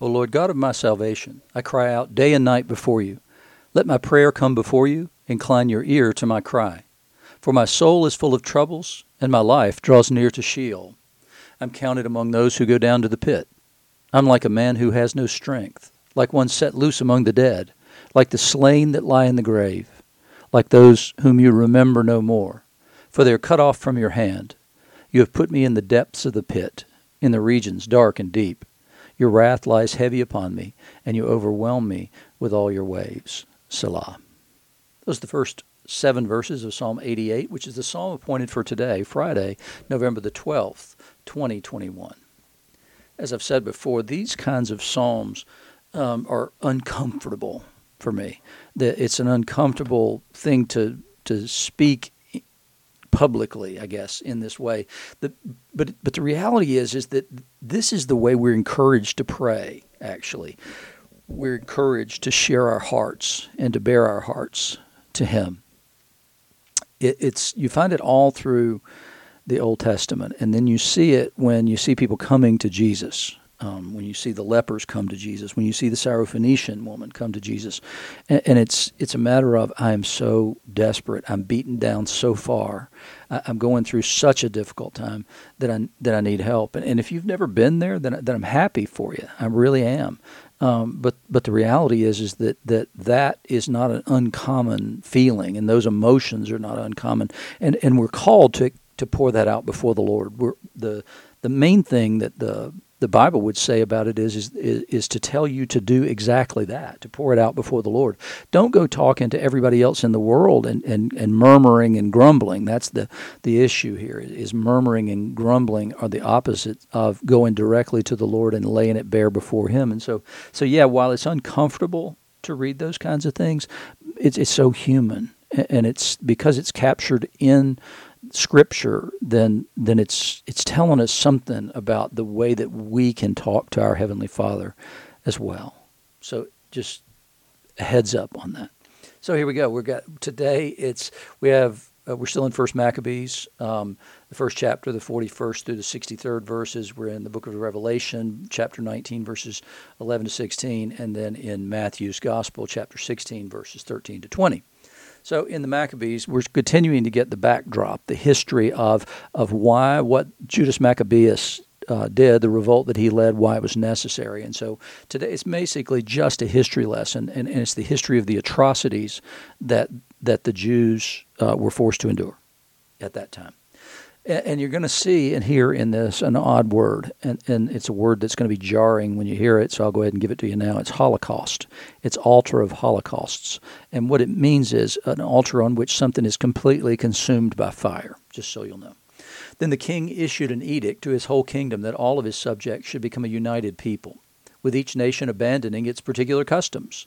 O Lord God of my salvation, I cry out day and night before you. Let my prayer come before you. Incline your ear to my cry. For my soul is full of troubles, and my life draws near to Sheol. I'm counted among those who go down to the pit. I'm like a man who has no strength, like one set loose among the dead, like the slain that lie in the grave, like those whom you remember no more. For they are cut off from your hand. You have put me in the depths of the pit, in the regions dark and deep. Your wrath lies heavy upon me, and you overwhelm me with all your waves. Selah. Those are the first seven verses of Psalm 88, which is the psalm appointed for today, Friday, November the 12th, 2021. As I've said before, these kinds of psalms um, are uncomfortable for me. It's an uncomfortable thing to to speak publicly, I guess, in this way. The, but but the reality is is that this is the way we're encouraged to pray. Actually, we're encouraged to share our hearts and to bare our hearts to Him. It, it's you find it all through the Old Testament, and then you see it when you see people coming to Jesus um, when you see the lepers come to Jesus, when you see the Syrophoenician woman come to Jesus, and, and, it's it's a matter of I am so desperate, I'm beaten down so far, I, am going through such a difficult time that I that I need help. And, and if you've never been there, then then I'm happy for you. I really am. Um, but but the reality is is that, that that is not an uncommon feeling, and those emotions are not uncommon, and and we're called to to pour that out before the Lord. We're the the main thing that the the Bible would say about it is, is, is to tell you to do exactly that, to pour it out before the Lord. Don't go talking to everybody else in the world and, and, and murmuring and grumbling. That's the, the issue here. Is murmuring and grumbling are the opposite of going directly to the Lord and laying it bare before Him. And so, so yeah, while it's uncomfortable to read those kinds of things, it's, it's so human. And it's because it's captured in scripture, then then it's it's telling us something about the way that we can talk to our heavenly Father as well. So just a heads up on that. So here we go. We've got today. It's we have uh, we're still in First Maccabees, um, the first chapter, the forty first through the sixty third verses. We're in the book of Revelation, chapter nineteen, verses eleven to sixteen, and then in Matthew's Gospel, chapter sixteen, verses thirteen to twenty. So in the Maccabees, we're continuing to get the backdrop, the history of of why what Judas Maccabeus uh, did, the revolt that he led, why it was necessary. And so today it's basically just a history lesson, and, and it's the history of the atrocities that that the Jews uh, were forced to endure at that time. And you're going to see and hear in this an odd word, and, and it's a word that's going to be jarring when you hear it, so I'll go ahead and give it to you now. It's Holocaust. It's altar of holocausts. And what it means is an altar on which something is completely consumed by fire, just so you'll know. Then the king issued an edict to his whole kingdom that all of his subjects should become a united people, with each nation abandoning its particular customs.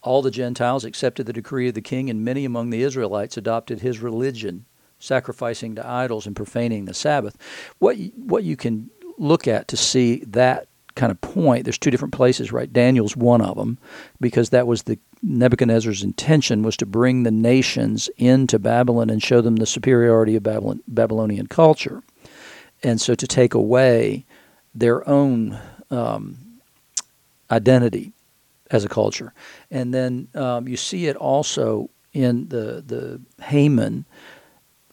All the Gentiles accepted the decree of the king, and many among the Israelites adopted his religion sacrificing to idols and profaning the Sabbath. What what you can look at to see that kind of point, there's two different places, right? Daniel's one of them because that was the Nebuchadnezzar's intention was to bring the nations into Babylon and show them the superiority of Babylon, Babylonian culture, and so to take away their own um, identity as a culture. And then um, you see it also in the the Haman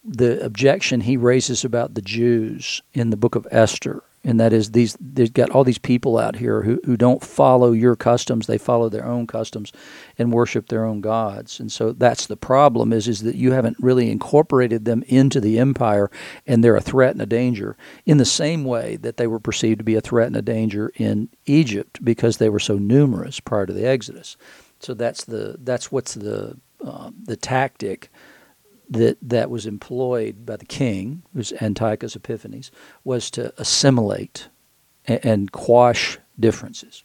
the objection he raises about the Jews in the book of Esther, and that is these they've got all these people out here who, who don't follow your customs, they follow their own customs and worship their own gods. And so that's the problem is is that you haven't really incorporated them into the empire and they're a threat and a danger in the same way that they were perceived to be a threat and a danger in Egypt because they were so numerous prior to the Exodus. So that's the that's what's the uh, the tactic that that was employed by the king, was Antiochus Epiphanes, was to assimilate and, and quash differences.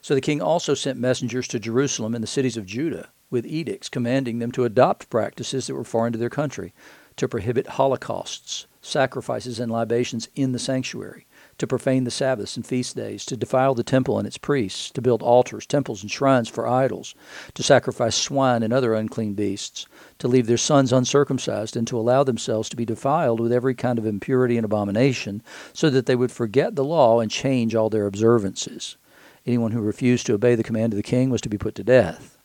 So the king also sent messengers to Jerusalem and the cities of Judah with edicts commanding them to adopt practices that were foreign to their country, to prohibit holocausts, sacrifices, and libations in the sanctuary, to profane the Sabbaths and feast days, to defile the temple and its priests, to build altars, temples, and shrines for idols, to sacrifice swine and other unclean beasts, to leave their sons uncircumcised, and to allow themselves to be defiled with every kind of impurity and abomination, so that they would forget the law and change all their observances. Anyone who refused to obey the command of the king was to be put to death.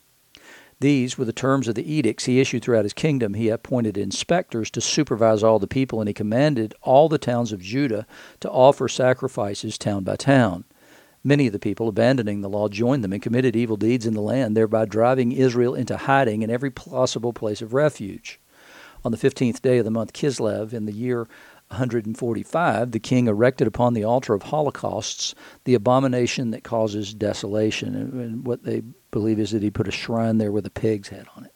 These were the terms of the edicts he issued throughout his kingdom. He appointed inspectors to supervise all the people, and he commanded all the towns of Judah to offer sacrifices town by town. Many of the people, abandoning the law, joined them and committed evil deeds in the land, thereby driving Israel into hiding in every possible place of refuge. On the fifteenth day of the month Kislev, in the year 145, the king erected upon the altar of holocausts the abomination that causes desolation. And what they believe is that he put a shrine there with a pig's head on it.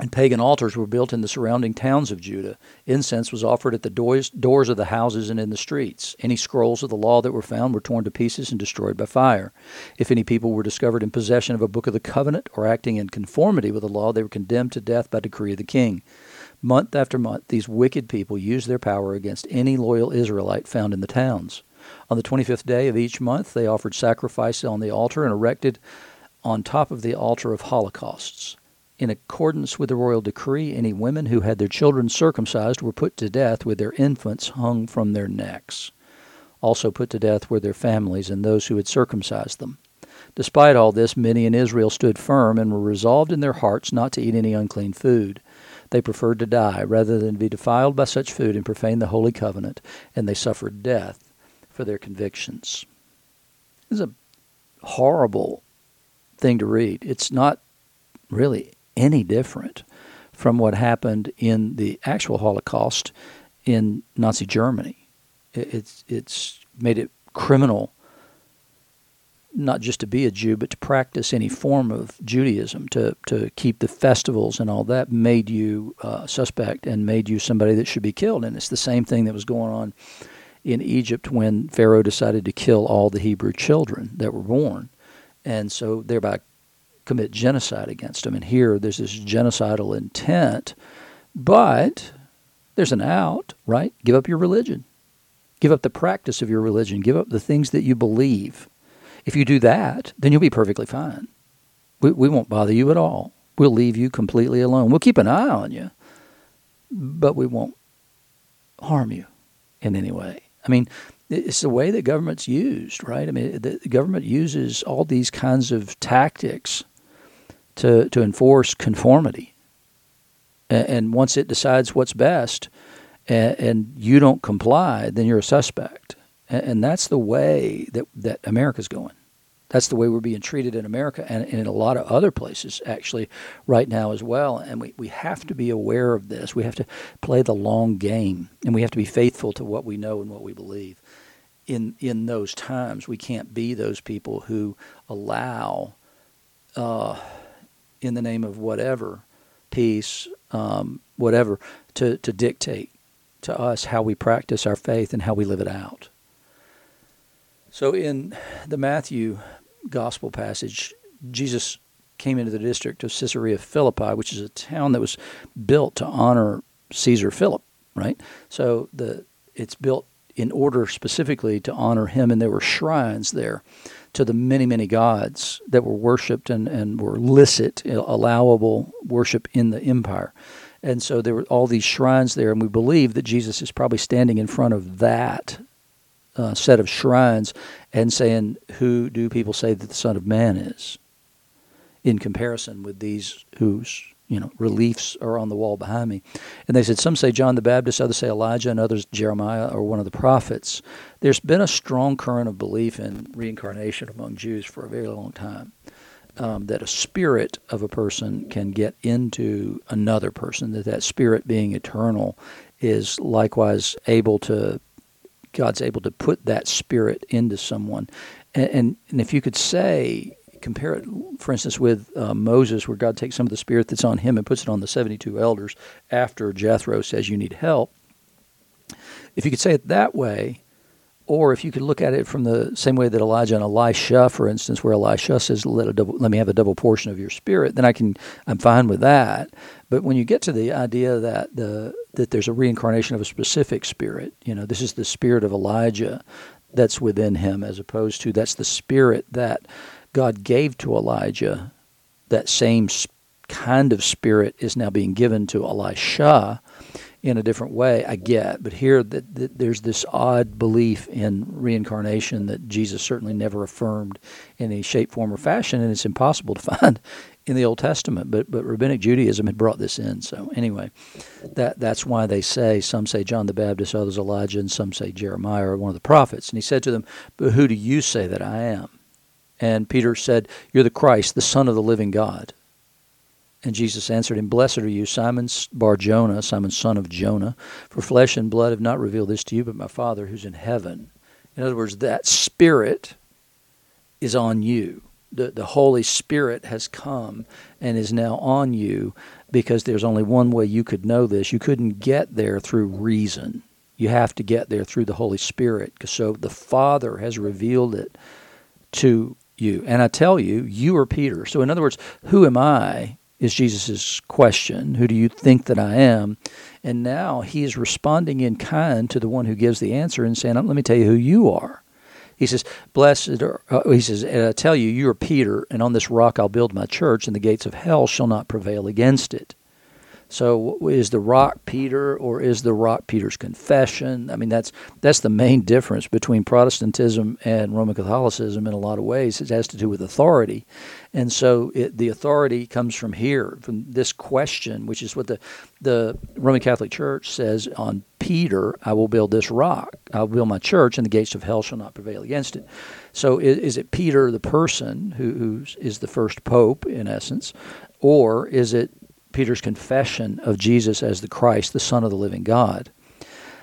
And pagan altars were built in the surrounding towns of Judah. Incense was offered at the doors, doors of the houses and in the streets. Any scrolls of the law that were found were torn to pieces and destroyed by fire. If any people were discovered in possession of a book of the covenant or acting in conformity with the law, they were condemned to death by decree of the king. Month after month, these wicked people used their power against any loyal Israelite found in the towns. On the 25th day of each month, they offered sacrifice on the altar and erected on top of the altar of holocausts. In accordance with the royal decree, any women who had their children circumcised were put to death with their infants hung from their necks. Also put to death were their families and those who had circumcised them. Despite all this, many in Israel stood firm and were resolved in their hearts not to eat any unclean food. They preferred to die rather than be defiled by such food and profane the holy covenant, and they suffered death for their convictions. It's a horrible thing to read. It's not really any different from what happened in the actual Holocaust in Nazi Germany. It's it's made it criminal not just to be a Jew, but to practice any form of Judaism, to, to keep the festivals and all that, made you uh, suspect and made you somebody that should be killed. And it's the same thing that was going on in Egypt when Pharaoh decided to kill all the Hebrew children that were born, and so thereby commit genocide against them. And here there's this genocidal intent, but there's an out, right? Give up your religion. Give up the practice of your religion. Give up the things that you believe. If you do that, then you'll be perfectly fine. We, we won't bother you at all. We'll leave you completely alone. We'll keep an eye on you, but we won't harm you in any way. I mean, it's the way that government's used, right? I mean, the government uses all these kinds of tactics to, to enforce conformity. And, once it decides what's best and, you don't comply, then you're a suspect. And, and that's the way that, that America's going. That's the way we're being treated in America and, and in a lot of other places, actually, right now as well. And we, we have to be aware of this. We have to play the long game, and we have to be faithful to what we know and what we believe. In, in those times, we can't be those people who allow uh, in the name of whatever, peace, um, whatever, to, to dictate to us how we practice our faith and how we live it out. So in the Matthew gospel passage, Jesus came into the district of Caesarea Philippi, which is a town that was built to honor Caesar Philip, right? So the it's built in order specifically to honor him, and there were shrines there to the many, many gods that were worshipped and, and were licit, allowable worship in the empire. And so there were all these shrines there, and we believe that Jesus is probably standing in front of that uh, set of shrines and saying, Who do people say that the Son of Man is? In comparison with these whose you know, reliefs are on the wall behind me. And they said, some say John the Baptist, others say Elijah, and others Jeremiah or one of the prophets. There's been a strong current of belief in reincarnation among Jews for a very long time. Um, that a spirit of a person can get into another person, that that spirit being eternal is likewise able to, God's able to put that spirit into someone. And, and, and if you could say, compare it, for instance, with uh, Moses, where God takes some of the spirit that's on him and puts it on the 72 elders after Jethro says, You need help. If you could say it that way, or if you could look at it from the same way that Elijah and Elisha, for instance, where Elisha says, "Let, double, let me have a double portion of your spirit," then I can, I'm fine with that. But when you get to the idea that the that there's a reincarnation of a specific spirit, you know, this is the spirit of Elijah that's within him, as opposed to that's the spirit that God gave to Elijah, that same kind of spirit is now being given to Elisha. In a different way, I get. But here, that, that there's this odd belief in reincarnation that Jesus certainly never affirmed in any shape, form, or fashion, and it's impossible to find in the Old Testament. But but rabbinic Judaism had brought this in. So anyway, that that's why they say some say John the Baptist, others Elijah, and some say Jeremiah or one of the prophets. And he said to them, "But who do you say that I am?" And Peter said, "You're the Christ, the Son of the living God." And Jesus answered him, Blessed are you, Simon Bar Jonah, Simon son of Jonah, for flesh and blood have not revealed this to you, but my Father who's in heaven. In other words, that Spirit is on you. The, the Holy Spirit has come and is now on you because there's only one way you could know this. You couldn't get there through reason. You have to get there through the Holy Spirit. So the Father has revealed it to you. And I tell you, you are Peter. So, in other words, who am I is Jesus' question. Who do you think that I am? And now he is responding in kind to the one who gives the answer and saying, Let me tell you who you are. He says, Blessed are, uh, he says, I tell you, you are Peter, and on this rock I'll build my church, and the gates of hell shall not prevail against it. So is the rock Peter or is the rock Peter's confession? I mean, that's that's the main difference between Protestantism and Roman Catholicism in a lot of ways. It has to do with authority, and so it, the authority comes from here, from this question, which is what the the Roman Catholic Church says on Peter: "I will build this rock. I will build my church, and the gates of hell shall not prevail against it." So is, is it Peter, the person who is the first pope in essence, or is it Peter's confession of Jesus as the Christ, the Son of the living God.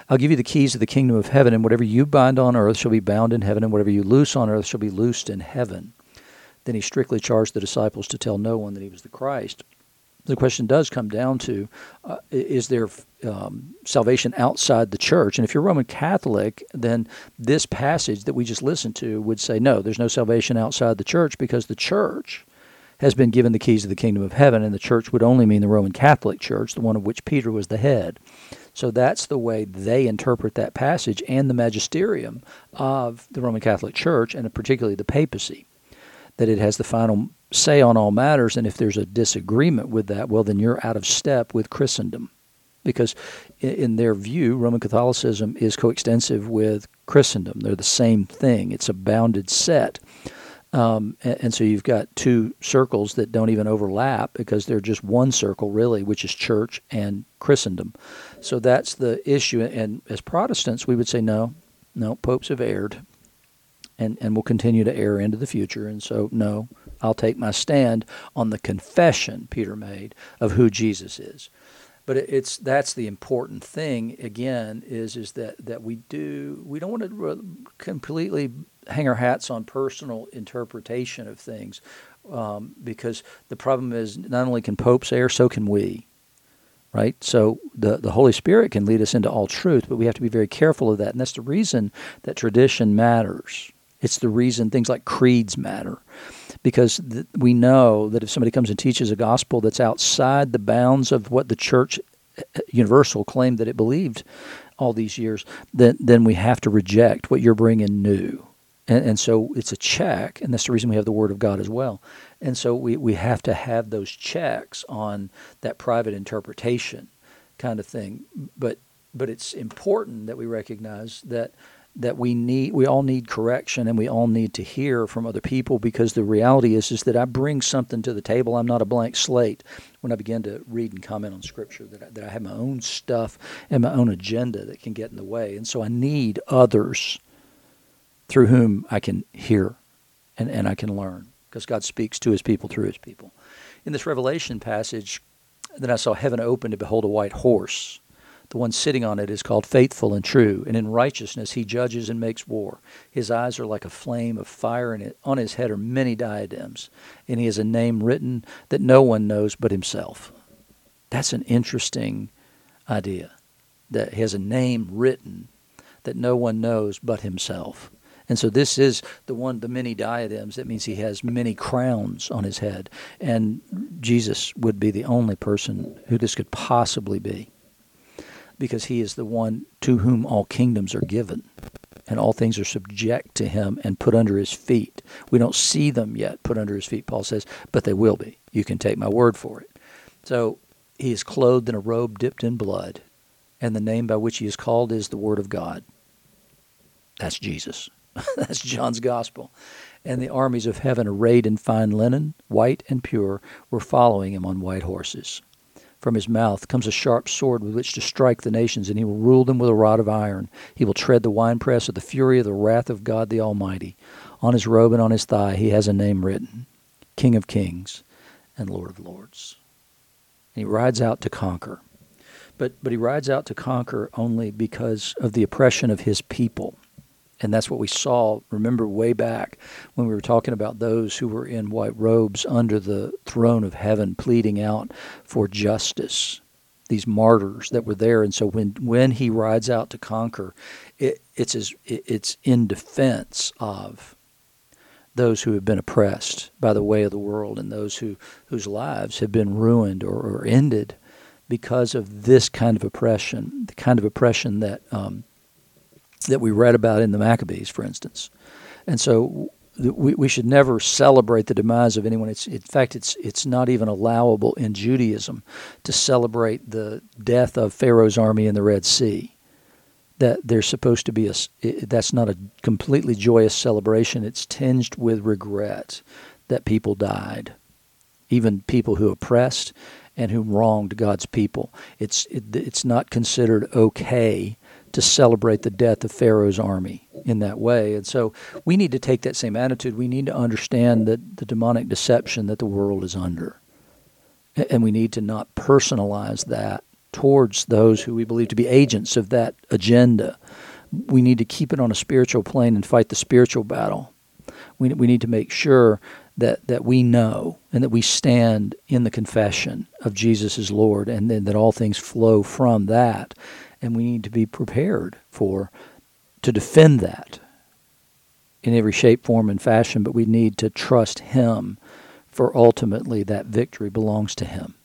I'll give you the keys of the kingdom of heaven, and whatever you bind on earth shall be bound in heaven, and whatever you loose on earth shall be loosed in heaven. Then he strictly charged the disciples to tell no one that he was the Christ. The question does come down to uh, is there um, salvation outside the church? And if you're Roman Catholic, then this passage that we just listened to would say no, there's no salvation outside the church because the church has been given the keys of the kingdom of heaven, and the church would only mean the Roman Catholic Church, the one of which Peter was the head. So that's the way they interpret that passage and the magisterium of the Roman Catholic Church, and particularly the papacy, that it has the final say on all matters, and if there's a disagreement with that, well, then you're out of step with Christendom. Because in their view, Roman Catholicism is coextensive with Christendom. They're the same thing, it's a bounded set. Um, and, and, so you've got two circles that don't even overlap because they're just one circle, really, which is church and Christendom. So that's the issue. And as Protestants, we would say, no, no, popes have erred and, and will continue to err into the future. And so, no, I'll take my stand on the confession Peter made of who Jesus is. But it's that's the important thing again is is that, that we do we don't want to completely hang our hats on personal interpretation of things um, because the problem is not only can popes err, so can we. Right? So the, the Holy Spirit can lead us into all truth, but we have to be very careful of that. And that's the reason that tradition matters. It's the reason things like creeds matter. Because th- we know that if somebody comes and teaches a gospel that's outside the bounds of what the church uh, universal claimed that it believed all these years, then, then we have to reject what you're bringing new. And, and, so it's a check, and that's the reason we have the Word of God as well. And so we, we have to have those checks on that private interpretation kind of thing. But but it's important that we recognize that that we need we all need correction and we all need to hear from other people because the reality is is that I bring something to the table. I'm not a blank slate when I begin to read and comment on scripture that I, that I have my own stuff and my own agenda that can get in the way. And so I need others through whom I can hear and, and I can learn because God speaks to his people through his people. In this Revelation passage, then I saw heaven open to behold a white horse. The one sitting on it is called Faithful and True, and in righteousness he judges and makes war. His eyes are like a flame of fire, and on his head are many diadems, and he has a name written that no one knows but himself. That's an interesting idea, that he has a name written that no one knows but himself. And so this is the one, the many diadems. That means he has many crowns on his head. And Jesus would be the only person who this could possibly be because he is the one to whom all kingdoms are given and all things are subject to him and put under his feet. We don't see them yet put under his feet, Paul says, but they will be. You can take my word for it. So he is clothed in a robe dipped in blood, and the name by which he is called is the Word of God. That's Jesus. That's John's gospel. And the armies of heaven, arrayed in fine linen, white and pure, were following him on white horses. From his mouth comes a sharp sword with which to strike the nations, and he will rule them with a rod of iron. He will tread the winepress of the fury of the wrath of God the Almighty. On his robe and on his thigh he has a name written King of Kings and Lord of Lords. And he rides out to conquer. But, but he rides out to conquer only because of the oppression of his people. And that's what we saw, remember, way back when we were talking about those who were in white robes under the throne of heaven pleading out for justice, these martyrs that were there. And so when, when he rides out to conquer, it, it's, as, it, it's in defense of those who have been oppressed by the way of the world and those who, whose lives have been ruined or, or ended because of this kind of oppression, the kind of oppression that um, that we read about in the Maccabees, for instance. And so we, we should never celebrate the demise of anyone. It's, in fact, it's, it's not even allowable in Judaism to celebrate the death of Pharaoh's army in the Red Sea. That there's supposed to be a, that's not a completely joyous celebration. It's tinged with regret that people died, even people who oppressed and who wronged God's people. It's, it, it's not considered okay to celebrate the death of Pharaoh's army in that way. And so we need to take that same attitude. We need to understand that the demonic deception that the world is under. And we need to not personalize that towards those who we believe to be agents of that agenda. We need to keep it on a spiritual plane and fight the spiritual battle. We, we need to make sure that, that we know and that we stand in the confession of Jesus as Lord and then that all things flow from that and we need to be prepared for to defend that in every shape, form, and fashion. But we need to trust Him, for ultimately that victory belongs to Him.